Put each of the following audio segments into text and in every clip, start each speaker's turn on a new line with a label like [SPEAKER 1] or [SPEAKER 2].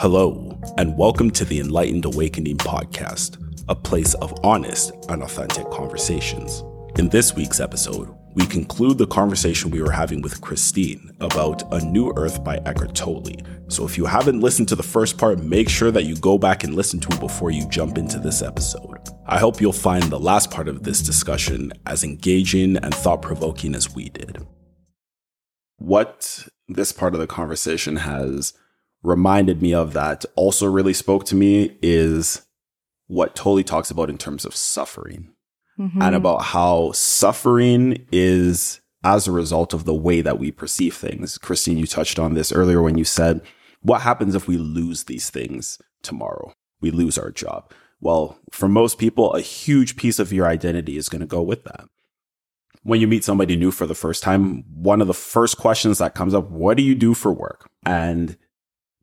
[SPEAKER 1] Hello, and welcome to the Enlightened Awakening podcast, a place of honest and authentic conversations. In this week's episode, we conclude the conversation we were having with Christine about A New Earth by Eckhart Tolle. So if you haven't listened to the first part, make sure that you go back and listen to it before you jump into this episode. I hope you'll find the last part of this discussion as engaging and thought provoking as we did. What this part of the conversation has reminded me of that also really spoke to me is what Tolle talks about in terms of suffering mm-hmm. and about how suffering is as a result of the way that we perceive things. Christine, you touched on this earlier when you said, what happens if we lose these things tomorrow? We lose our job. Well, for most people, a huge piece of your identity is going to go with that. When you meet somebody new for the first time, one of the first questions that comes up, what do you do for work? And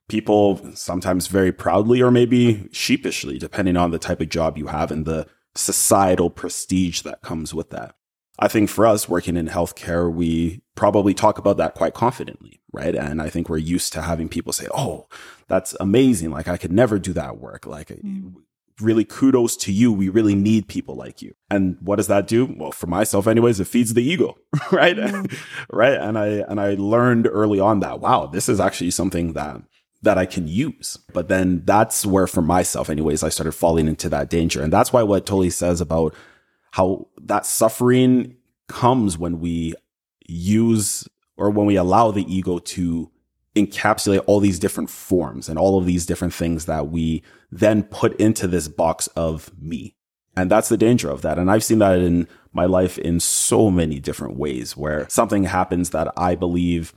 [SPEAKER 1] people sometimes very proudly or maybe sheepishly, depending on the type of job you have and the societal prestige that comes with that. I think for us working in healthcare, we probably talk about that quite confidently, right? And I think we're used to having people say, Oh, that's amazing. Like I could never do that work. Like mm. really kudos to you. We really need people like you. And what does that do? Well, for myself anyways, it feeds the ego, right? Mm. right. And I, and I learned early on that, wow, this is actually something that that I can use. But then that's where, for myself, anyways, I started falling into that danger. And that's why what Tolle says about how that suffering comes when we use or when we allow the ego to encapsulate all these different forms and all of these different things that we then put into this box of me. And that's the danger of that. And I've seen that in my life in so many different ways where something happens that I believe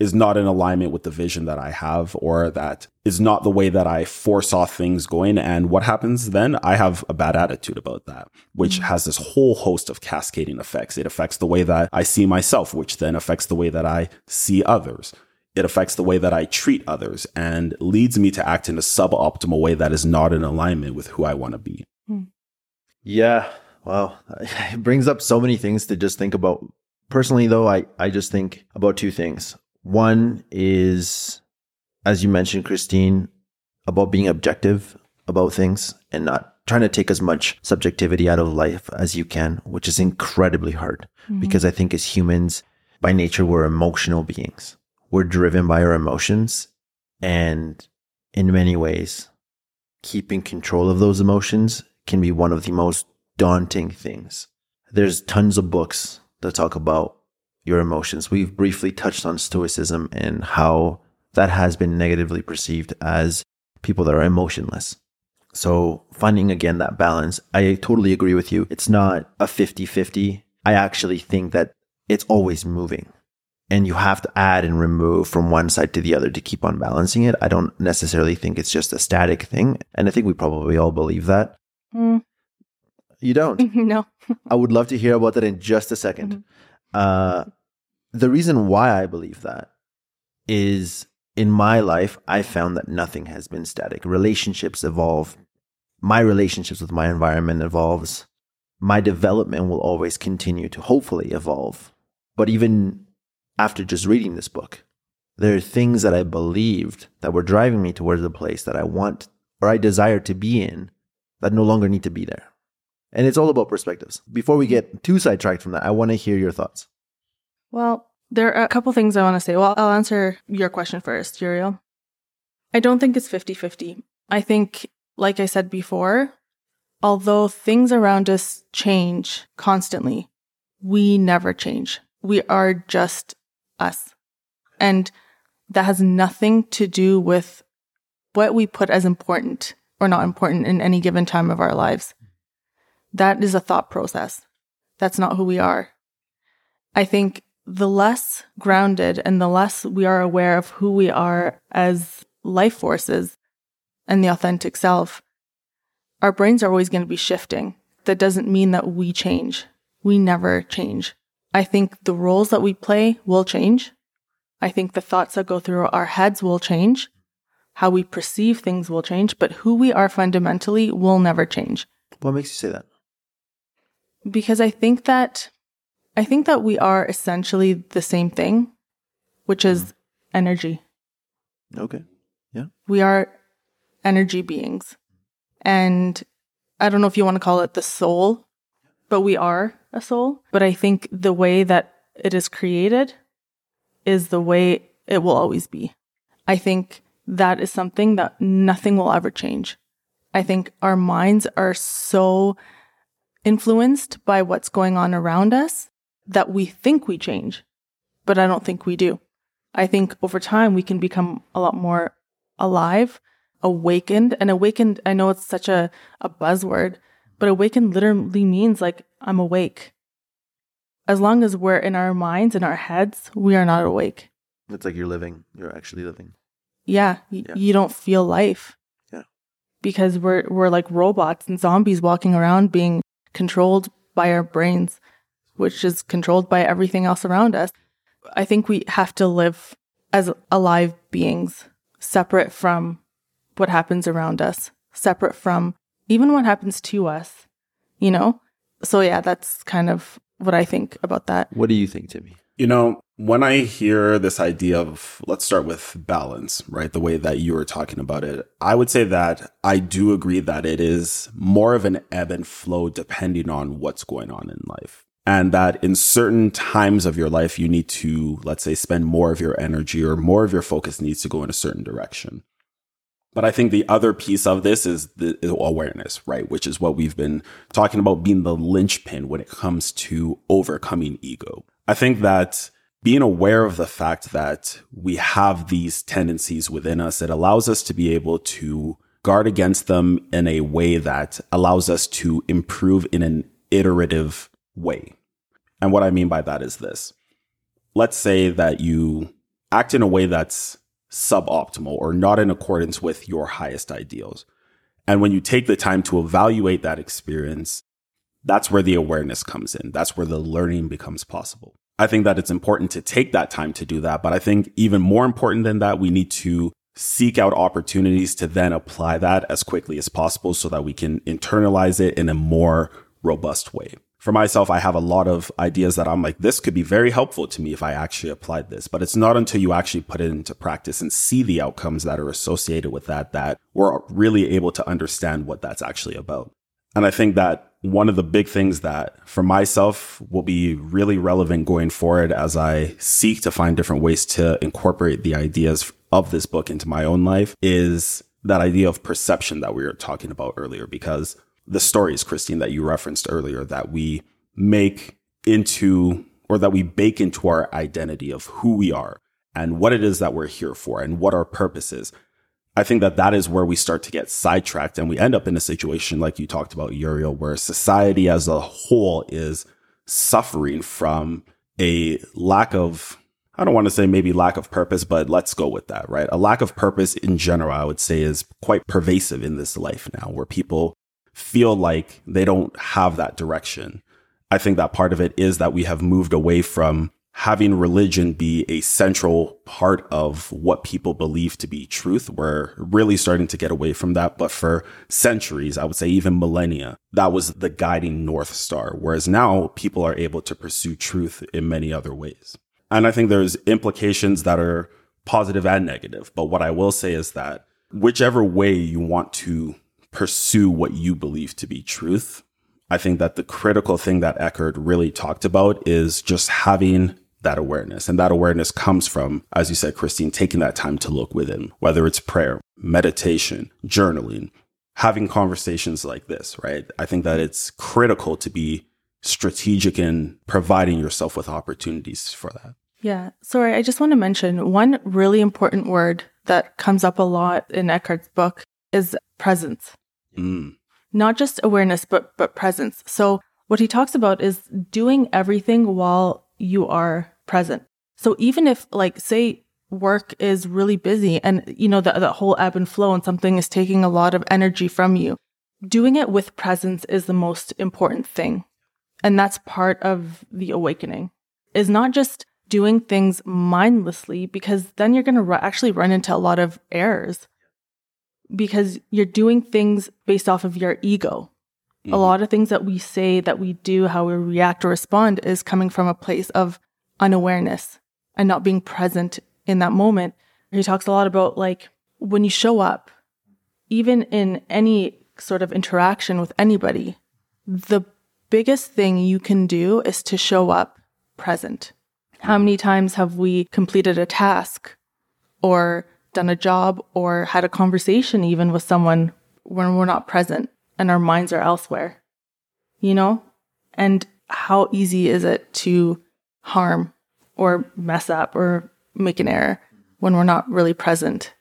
[SPEAKER 1] is not in alignment with the vision that I have or that is not the way that I foresaw things going. And what happens then? I have a bad attitude about that, which mm-hmm. has this whole host of cascading effects. It affects the way that I see myself, which then affects the way that I see others. It affects the way that I treat others and leads me to act in a suboptimal way that is not in alignment with who I want to be.
[SPEAKER 2] Hmm. Yeah. Well, it brings up so many things to just think about. Personally, though, I, I just think about two things. One is, as you mentioned, Christine, about being objective about things and not trying to take as much subjectivity out of life as you can, which is incredibly hard mm-hmm. because I think as humans, by nature, we're emotional beings. We're driven by our emotions. And in many ways, keeping control of those emotions can be one of the most daunting things. There's tons of books that talk about your emotions. We've briefly touched on stoicism and how that has been negatively perceived as people that are emotionless. So finding again that balance, I totally agree with you. It's not a 50 50. I actually think that it's always moving and you have to add and remove from one side to the other to keep on balancing it. I don't necessarily think it's just a static thing. And I think we probably all believe that. Mm. You don't?
[SPEAKER 3] no.
[SPEAKER 2] I would love to hear about that in just a 2nd mm-hmm. Uh, the reason why I believe that is in my life, I found that nothing has been static. Relationships evolve. My relationships with my environment evolves. My development will always continue to hopefully evolve. But even after just reading this book, there are things that I believed that were driving me towards the place that I want or I desire to be in that no longer need to be there. And it's all about perspectives. Before we get too sidetracked from that, I want to hear your thoughts.
[SPEAKER 3] Well, there are a couple things I want to say. Well, I'll answer your question first, Uriel. I don't think it's 50 50. I think, like I said before, although things around us change constantly, we never change. We are just us. And that has nothing to do with what we put as important or not important in any given time of our lives. That is a thought process. That's not who we are. I think the less grounded and the less we are aware of who we are as life forces and the authentic self, our brains are always going to be shifting. That doesn't mean that we change. We never change. I think the roles that we play will change. I think the thoughts that go through our heads will change. How we perceive things will change, but who we are fundamentally will never change.
[SPEAKER 2] What makes you say that?
[SPEAKER 3] Because I think that I think that we are essentially the same thing, which is mm. energy.
[SPEAKER 2] Okay. Yeah.
[SPEAKER 3] We are energy beings. And I don't know if you want to call it the soul, but we are a soul. But I think the way that it is created is the way it will always be. I think that is something that nothing will ever change. I think our minds are so influenced by what's going on around us that we think we change, but I don't think we do. I think over time we can become a lot more alive, awakened, and awakened. I know it's such a, a buzzword, but awakened literally means like I'm awake. As long as we're in our minds, in our heads, we are not awake.
[SPEAKER 2] It's like you're living. You're actually living.
[SPEAKER 3] Yeah, y-
[SPEAKER 2] Yeah.
[SPEAKER 3] you don't feel life.
[SPEAKER 2] Yeah.
[SPEAKER 3] Because we're we're like robots and zombies walking around being controlled by our brains, which is controlled by everything else around us. I think we have to live as alive beings, separate from what happens around us, separate from even what happens to us, you know? So yeah, that's kind of what I think about that.
[SPEAKER 2] What do you think, Timmy?
[SPEAKER 1] You know, when I hear this idea of, let's start with balance, right? The way that you were talking about it, I would say that I do agree that it is more of an ebb and flow depending on what's going on in life. And that in certain times of your life, you need to, let's say, spend more of your energy or more of your focus needs to go in a certain direction. But I think the other piece of this is the awareness, right? Which is what we've been talking about being the linchpin when it comes to overcoming ego. I think that being aware of the fact that we have these tendencies within us, it allows us to be able to guard against them in a way that allows us to improve in an iterative way. And what I mean by that is this. Let's say that you act in a way that's suboptimal or not in accordance with your highest ideals. And when you take the time to evaluate that experience, that's where the awareness comes in. That's where the learning becomes possible. I think that it's important to take that time to do that. But I think even more important than that, we need to seek out opportunities to then apply that as quickly as possible so that we can internalize it in a more robust way. For myself, I have a lot of ideas that I'm like, this could be very helpful to me if I actually applied this. But it's not until you actually put it into practice and see the outcomes that are associated with that that we're really able to understand what that's actually about. And I think that one of the big things that for myself will be really relevant going forward as I seek to find different ways to incorporate the ideas of this book into my own life is that idea of perception that we were talking about earlier, because the stories, Christine, that you referenced earlier that we make into or that we bake into our identity of who we are and what it is that we're here for and what our purpose is. I think that that is where we start to get sidetracked and we end up in a situation like you talked about, Uriel, where society as a whole is suffering from a lack of, I don't want to say maybe lack of purpose, but let's go with that, right? A lack of purpose in general, I would say is quite pervasive in this life now where people feel like they don't have that direction. I think that part of it is that we have moved away from having religion be a central part of what people believe to be truth. We're really starting to get away from that. But for centuries, I would say even millennia, that was the guiding North Star. Whereas now people are able to pursue truth in many other ways. And I think there's implications that are positive and negative. But what I will say is that whichever way you want to pursue what you believe to be truth, I think that the critical thing that Eckhart really talked about is just having that awareness. And that awareness comes from, as you said, Christine, taking that time to look within, whether it's prayer, meditation, journaling, having conversations like this, right? I think that it's critical to be strategic in providing yourself with opportunities for that.
[SPEAKER 3] Yeah. Sorry, I just want to mention one really important word that comes up a lot in Eckhart's book is presence.
[SPEAKER 1] Mm.
[SPEAKER 3] Not just awareness, but but presence. So what he talks about is doing everything while you are present. So even if like say work is really busy and you know the, the whole ebb and flow and something is taking a lot of energy from you, doing it with presence is the most important thing. And that's part of the awakening is not just doing things mindlessly because then you're going to ru- actually run into a lot of errors because you're doing things based off of your ego. A mm-hmm. lot of things that we say, that we do, how we react or respond is coming from a place of unawareness and not being present in that moment. He talks a lot about like when you show up, even in any sort of interaction with anybody, the biggest thing you can do is to show up present. How many times have we completed a task or done a job or had a conversation even with someone when we're not present and our minds are elsewhere? You know? And how easy is it to harm or mess up or make an error when we're not really present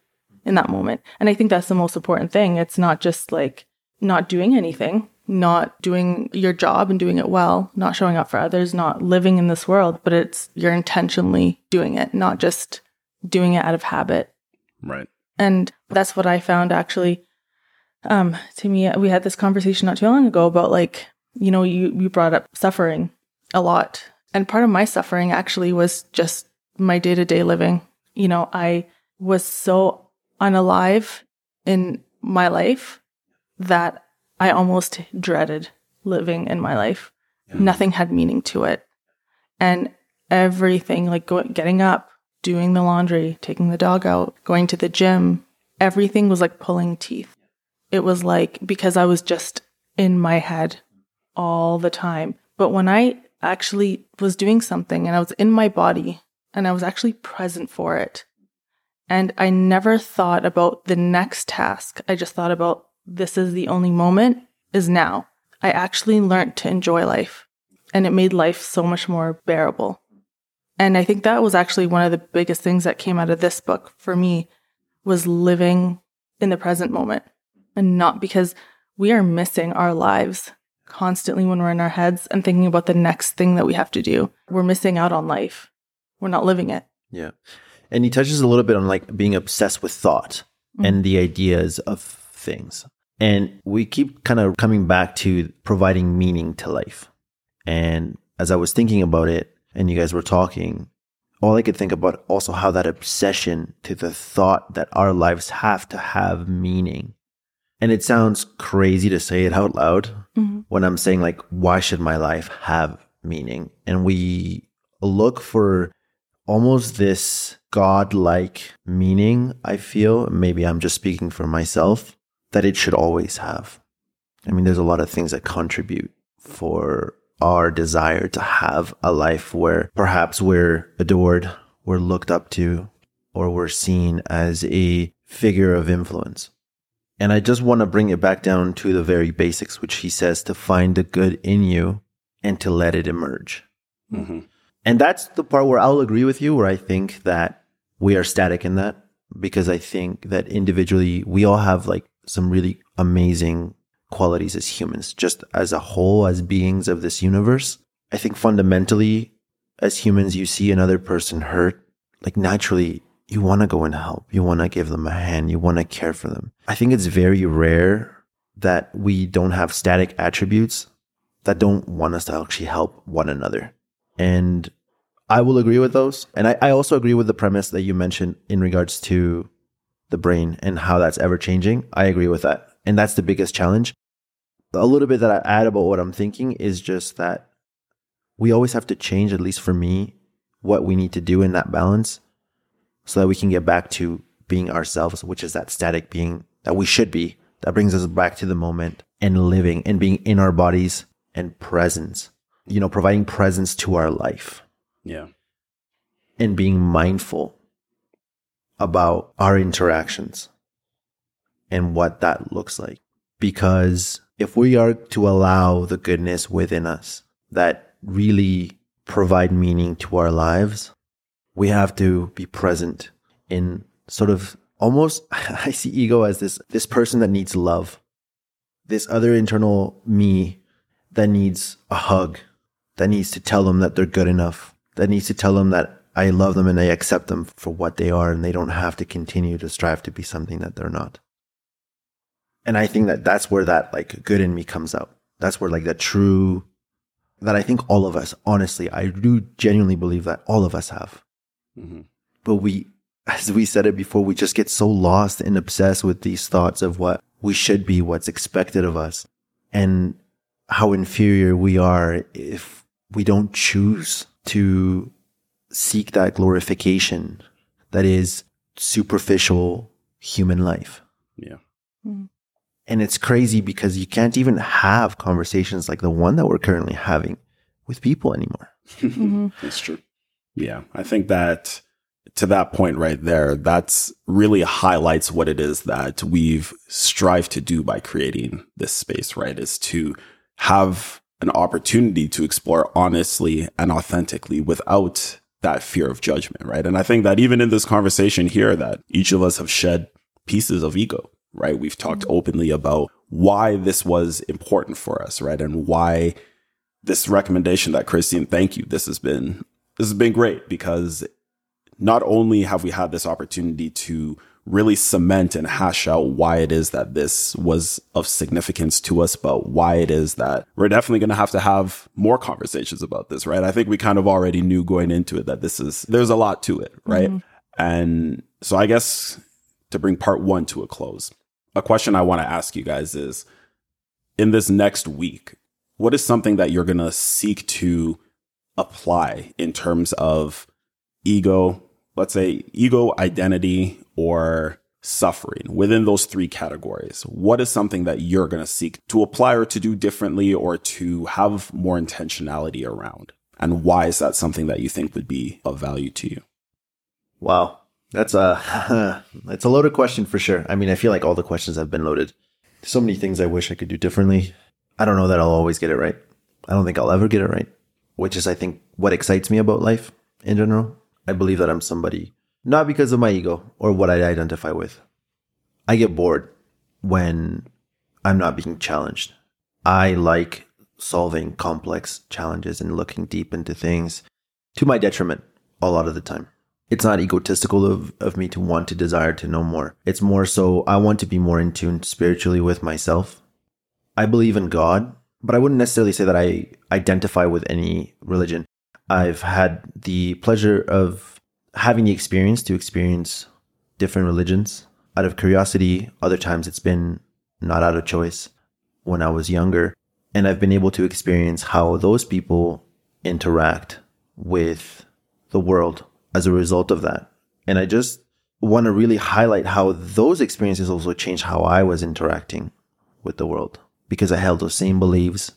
[SPEAKER 3] in that moment? And I think that's the most important thing. It's not just like not doing anything, not doing your job and doing it well, not showing up for others, not living in this world, but it's you're intentionally doing it, not just doing it out of habit.
[SPEAKER 1] Right.
[SPEAKER 3] And that's what I found actually. Um, to me, we had this conversation not too long ago about like, you know, you, you brought up suffering a lot. And part of my suffering actually was just my day to day living. You know, I was so unalive in my life that I almost dreaded living in my life. Yeah. Nothing had meaning to it. And everything, like go, getting up, doing the laundry, taking the dog out, going to the gym, everything was like pulling teeth. It was like because I was just in my head all the time. But when I actually was doing something and I was in my body and I was actually present for it, and I never thought about the next task, I just thought about this is the only moment is now. I actually learned to enjoy life and it made life so much more bearable. And I think that was actually one of the biggest things that came out of this book for me was living in the present moment and not because we are missing our lives constantly when we're in our heads and thinking about the next thing that we have to do. We're missing out on life. We're not living it.
[SPEAKER 2] Yeah. And he touches a little bit on like being obsessed with thought mm-hmm. and the ideas of things. And we keep kind of coming back to providing meaning to life. And as I was thinking about it and you guys were talking, all I could think about also how that obsession to the thought that our lives have to have meaning. And it sounds crazy to say it out loud mm-hmm. when I'm saying like, why should my life have meaning? And we look for almost this godlike meaning, I feel. Maybe I'm just speaking for myself that it should always have. I mean, there's a lot of things that contribute for our desire to have a life where perhaps we're adored, we're looked up to, or we're seen as a figure of influence. And I just want to bring it back down to the very basics, which he says to find the good in you and to let it emerge. Mm-hmm. And that's the part where I'll agree with you, where I think that we are static in that because I think that individually we all have like some really amazing qualities as humans, just as a whole, as beings of this universe. I think fundamentally, as humans, you see another person hurt, like naturally, you want to go and help. You want to give them a hand. You want to care for them. I think it's very rare that we don't have static attributes that don't want us to actually help one another. And I will agree with those. And I, I also agree with the premise that you mentioned in regards to the brain and how that's ever changing. I agree with that. And that's the biggest challenge. A little bit that I add about what I'm thinking is just that we always have to change, at least for me, what we need to do in that balance so that we can get back to being ourselves, which is that static being that we should be. That brings us back to the moment and living and being in our bodies and presence, you know, providing presence to our life.
[SPEAKER 1] Yeah.
[SPEAKER 2] And being mindful about our interactions and what that looks like. Because if we are to allow the goodness within us that really provide meaning to our lives, we have to be present in sort of almost, I see ego as this, this person that needs love, this other internal me that needs a hug, that needs to tell them that they're good enough, that needs to tell them that I love them and I accept them for what they are and they don't have to continue to strive to be something that they're not. And I think that that's where that like good in me comes out. That's where like that true, that I think all of us, honestly, I do genuinely believe that all of us have. Mm-hmm. But we, as we said it before, we just get so lost and obsessed with these thoughts of what we should be, what's expected of us, and how inferior we are if we don't choose to seek that glorification that is superficial human life.
[SPEAKER 1] Yeah.
[SPEAKER 3] Mm.
[SPEAKER 2] And it's crazy because you can't even have conversations like the one that we're currently having with people anymore.
[SPEAKER 3] Mhm.
[SPEAKER 1] It's true. Yeah. I think that to that point right there, that's really highlights what it is that we've strived to do by creating this space, right? Is to have an opportunity to explore honestly and authentically without that fear of judgment, right? And I think that even in this conversation here, that each of us have shed pieces of ego, right? We've talked mm-hmm. openly about why this was important for us, right? And why this recommendation that Christine, thank you. This has been this has been great because not only have we had this opportunity to really cement and hash out why it is that this was of significance to us, but why it is that we're definitely going to have to have more conversations about this, right? I think we kind of already knew going into it that this is, there's a lot to it, right? Mm-hmm. And so I guess to bring part one to a close, a question I want to ask you guys is in this next week, what is something that you're going to seek to apply in terms of ego, let's say ego, identity, or suffering within those three categories? What is something that you're going to seek to apply or to do differently or to have more intentionality around? And why is that something that you think would be of value to you?
[SPEAKER 2] Wow. That's a it's a loaded question for sure. I mean, I feel like all the questions have been loaded. So many things I wish I could do differently. I don't know that I'll always get it right. I don't think I'll ever get it right, which is I think what excites me about life in general. I believe that I'm somebody not because of my ego or what I identify with. I get bored when I'm not being challenged. I like solving complex challenges and looking deep into things to my detriment a lot of the time. It's not egotistical of, of me to want to desire to know more. It's more so I want to be more in tune spiritually with myself. I believe in God, but I wouldn't necessarily say that I identify with any religion. I've had the pleasure of having the experience to experience different religions out of curiosity. Other times it's been not out of choice when I was younger. And I've been able to experience how those people interact with the world as a result of that. And I just want to really highlight how those experiences also changed how I was interacting with the world because I held those same beliefs.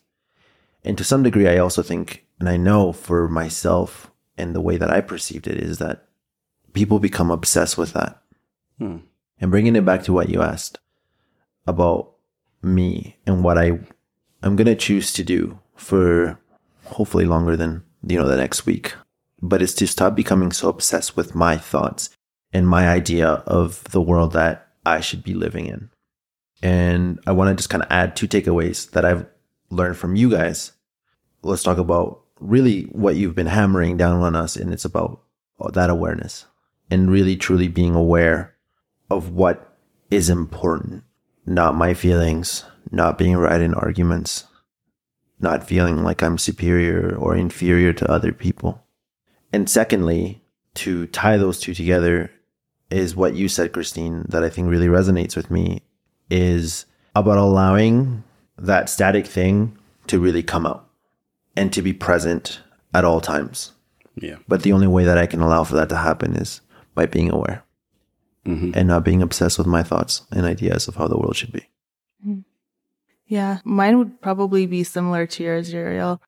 [SPEAKER 2] And to some degree, I also think, and I know for myself and the way that I perceived it is that people become obsessed with that.
[SPEAKER 1] Hmm.
[SPEAKER 2] And bringing it back to what you asked about me and what I I'm going to choose to do for hopefully longer than, you know, the next week. But it's to stop becoming so obsessed with my thoughts and my idea of the world that I should be living in. And I want to just kind of add two takeaways that I've learned from you guys. Let's talk about really what you've been hammering down on us. And it's about that awareness and really truly being aware of what is important, not my feelings, not being right in arguments, not feeling like I'm superior or inferior to other people. And secondly, to tie those two together is what you said, Christine, that I think really resonates with me is about allowing that static thing to really come out and to be present at all times.
[SPEAKER 1] Yeah.
[SPEAKER 2] But the only way that I can allow for that to happen is by being aware
[SPEAKER 1] Mhm.
[SPEAKER 2] and not being obsessed with my thoughts and ideas of how the world should be.
[SPEAKER 3] Yeah, mine would probably be similar to yours, Uriel.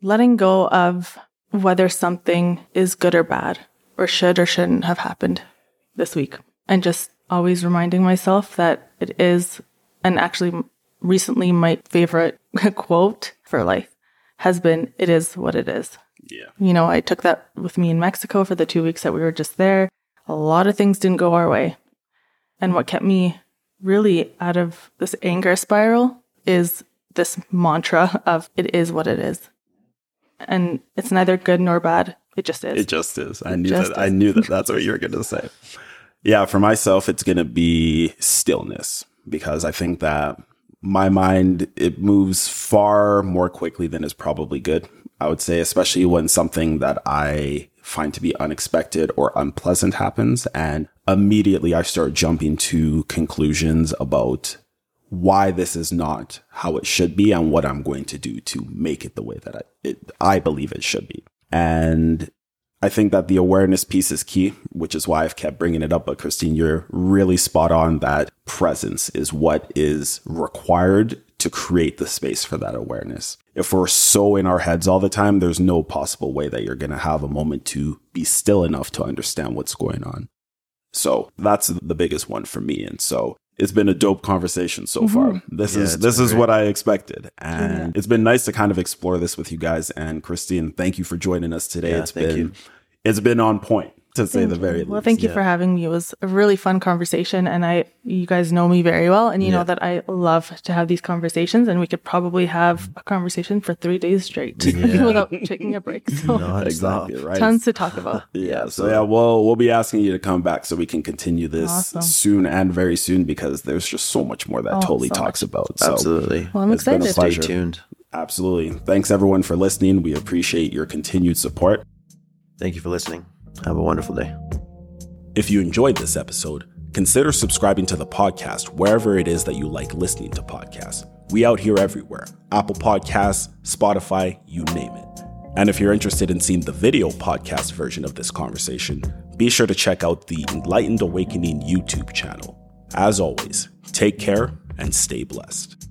[SPEAKER 3] Letting go of whether something is good or bad, or should or shouldn't have happened this week. And just always reminding myself that it is, and actually recently my favorite quote for life has been, it is what it is.
[SPEAKER 1] Yeah.
[SPEAKER 3] You know, I took that with me in Mexico for the two weeks that we were just there. A lot of things didn't go our way. And what kept me really out of this anger spiral is this mantra of it is what it is. And it's neither good nor bad. It just is.
[SPEAKER 1] It just is. I knew that. I knew that that's what you were going to say. Yeah, for myself, it's going to be stillness because I think that my mind it moves far more quickly than is probably good. I would say, especially when something that I find to be unexpected or unpleasant happens, and immediately I start jumping to conclusions about why this is not how it should be and what I'm going to do to make it the way that I, it, I believe it should be. And I think that the awareness piece is key, which is why I've kept bringing it up. But Christine, you're really spot on that presence is what is required to create the space for that awareness. If we're so in our heads all the time, there's no possible way that you're going to have a moment to be still enough to understand what's going on. So that's the biggest one for me. And so it's been a dope conversation so mm-hmm. far. This yeah, is this is what I expected, and yeah. it's been nice to kind of explore this with you guys. And Christine, thank you for joining us today. Yeah, it's been you. it's been on point to say the very least.
[SPEAKER 3] Well, thank you yeah. for having me. It was a really fun conversation, and I, you guys know me very well, and you yeah. know that I love to have these conversations, and we could probably have a conversation for three days straight yeah. without taking a break. So
[SPEAKER 2] no, exactly right.
[SPEAKER 3] Tons to talk about.
[SPEAKER 1] yeah. So yeah, well, we'll be asking you to come back so we can continue this awesome. soon and very soon because there's just so much more that oh, Totally so talks much. about.
[SPEAKER 2] So Absolutely.
[SPEAKER 3] Well, I'm excited.
[SPEAKER 2] To stay tuned.
[SPEAKER 1] Absolutely. Thanks everyone for listening. We appreciate your continued support.
[SPEAKER 2] Thank you for listening. Have a wonderful day.
[SPEAKER 1] If you enjoyed this episode, consider subscribing to the podcast wherever it is that you like listening to podcasts. We out here everywhere Apple Podcasts, Spotify, you name it. And if you're interested in seeing the video podcast version of this conversation, be sure to check out the Enlightened Awakening YouTube channel. As always, take care and stay blessed.